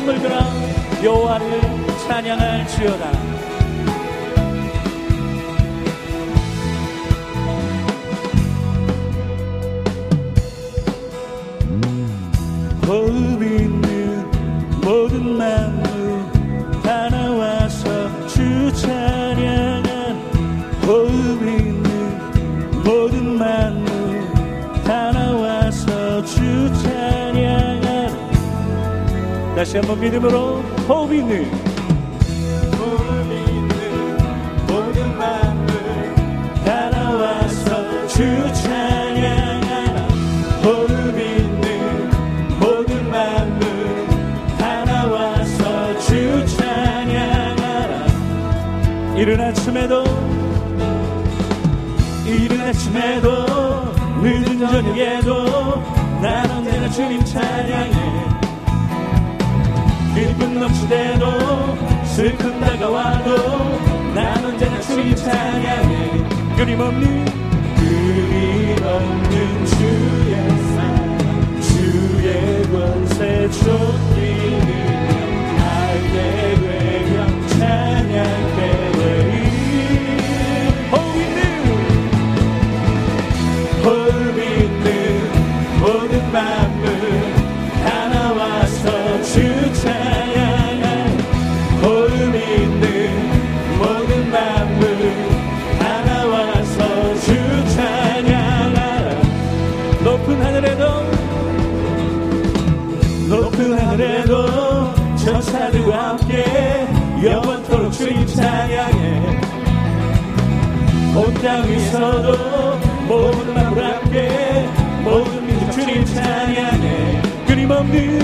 만물들아 여호와를 찬양할지어다 다시 한번 믿음으로 호흡 있는 호흡 있는 모든 다 나와서 주 찬양하나 호흡 있는 모든 다 나와서 주 찬양하나 이른 아침에도 이른 아침에도 늦은 저녁에도 난 언제나 주님 찬양해 기쁨 넘치대도 슬픔 다가와도 난 언제나 주님 찬양해. 끊임없는 끊임없는 주의 사랑 주의 권세 쫓기는 알게 되 주님 찬양해 온 땅에서도 모든 마음으로 함께 모든 민족 주님 찬양해. 끊임없는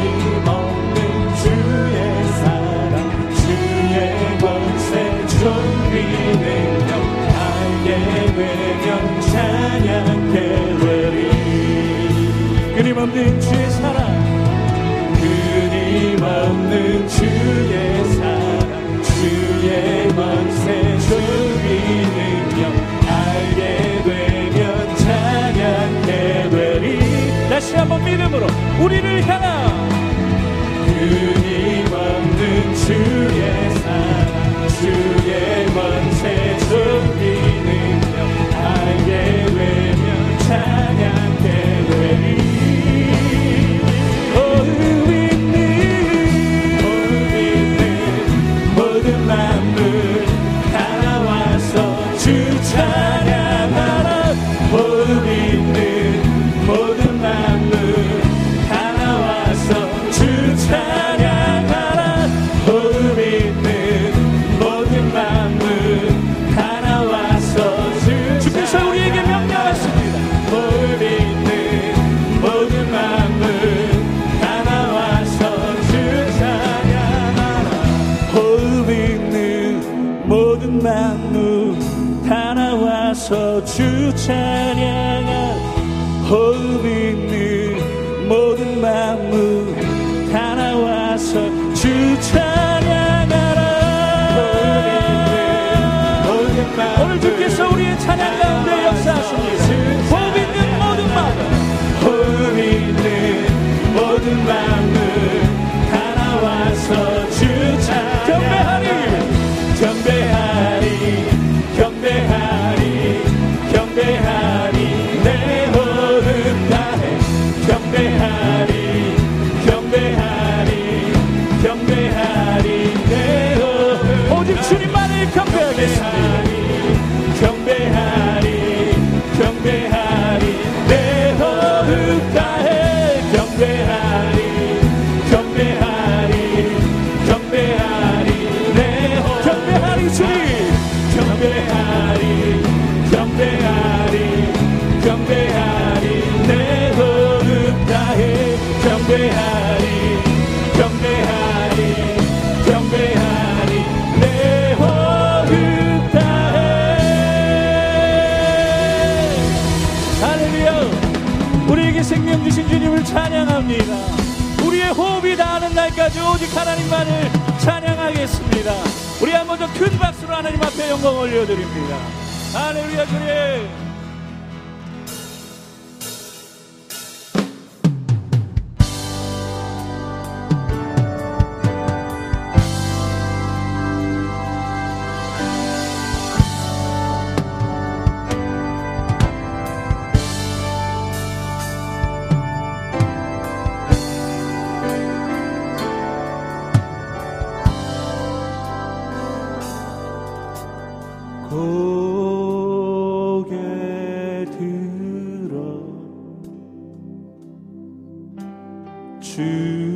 끊임없는 주의 사랑 주의 권세 존귀 능력 알게 되면 찬양해 되리. 끊임없는 주의 사랑 나와서 주 찬양하라 호흡 있는 모든 만물 다 나와서 주 찬양 하나님만을 찬양하겠습니다. 우리 한번 더 큰 박수로 하나님 앞에 영광 올려드립니다. 할렐루야 주님 to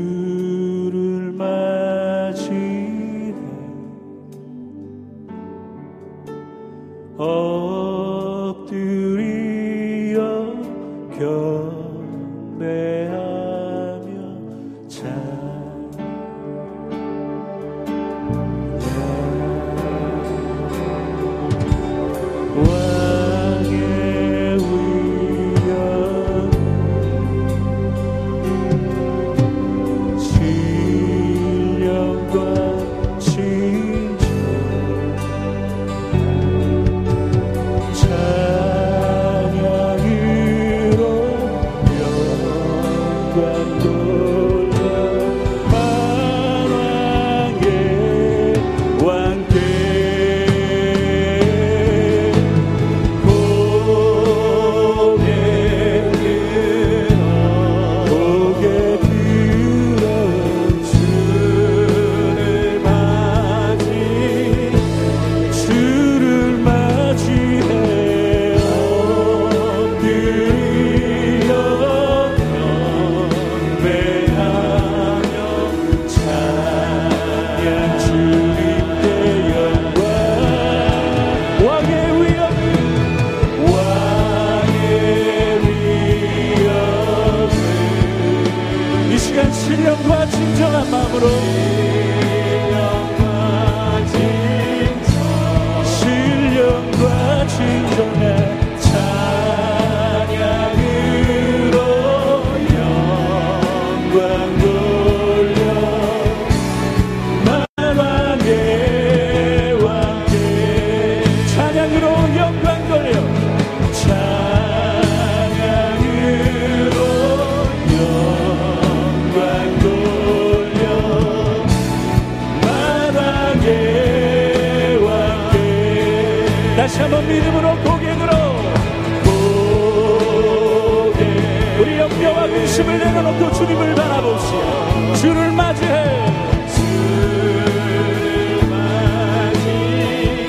중심을 내려놓고 주님을 바라보시오 주를 맞이해. 주를 맞이해.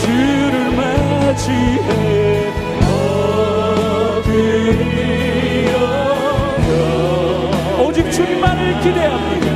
주를 맞이해. 오직 주님만을 기대합니다.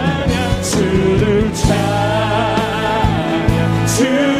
to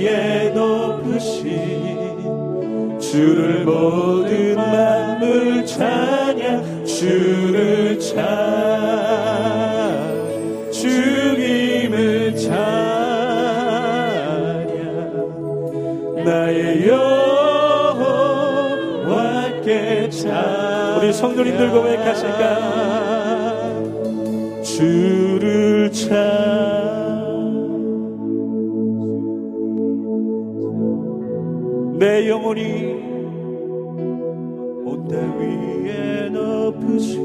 위에 높으신 주를 모든 만물 찬양 주를 찬양 주님을 찬양. 나의 여호와께 찬양. 우리 성도님들 고백하실까? 주를 찬 내 영혼이 온땅 위에 높으신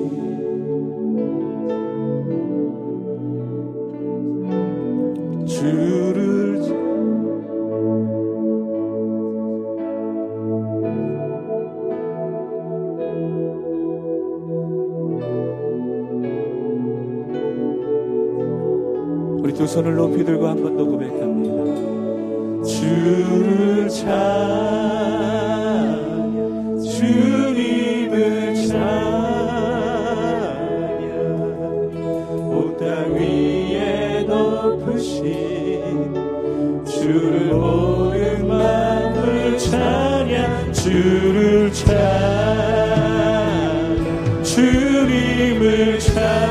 주를 우리 두 손을 높이 들고 한 번 더 고백합니다. 주를 찬양, 주님을 찬양, 온땅 위에 높으신 주를 모든 마음을 찬양, 주를 찬양, 주님을 찬양.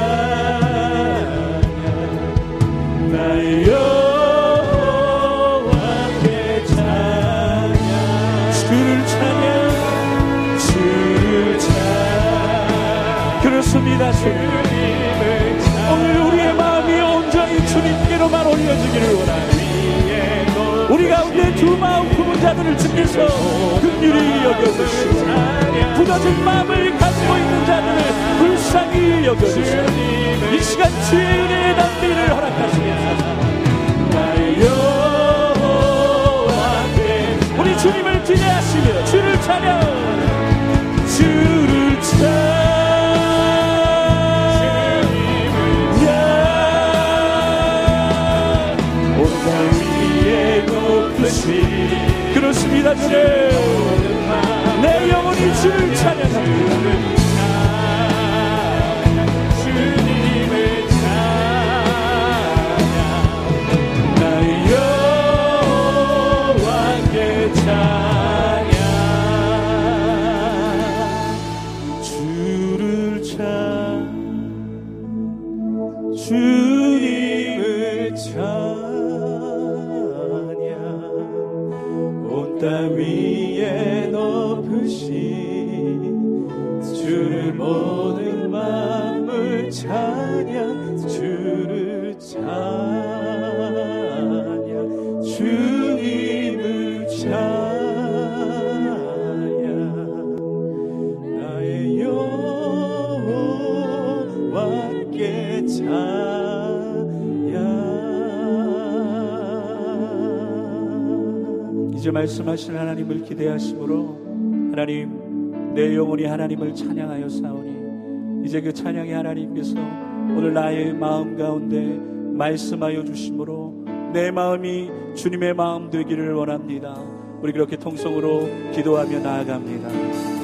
다 주님을 찬양 오늘 우리의 마음이 온전히 주님께로만 올려지기를 원합니다 우리 가운데 두 마음 품은 자들을 주께서 긍휼히 여겨주시고 부서진 마음을 가지고 있는 자들을 불쌍히 여겨주시고 이 시간 주의 은혜의 담비를 허락하시옵소서. 우리 주님을 기대하시며 주를 찬양 그렇습니다 주님. 내 영혼이 주를 찬양합니다. 주님을 찬 땅 위에 높으신 주를 모든 마음을 찬양 주를 찬양 주님을 찬양. 나의 여호와께 찬양 이제 말씀하신 하나님을 기대하심으로 하나님 내 영혼이 하나님을 찬양하여 싸우니 이제 그 찬양의 하나님께서 오늘 나의 마음 가운데 말씀하여 주심으로 내 마음이 주님의 마음 되기를 원합니다. 우리 그렇게 통성으로 기도하며 나아갑니다.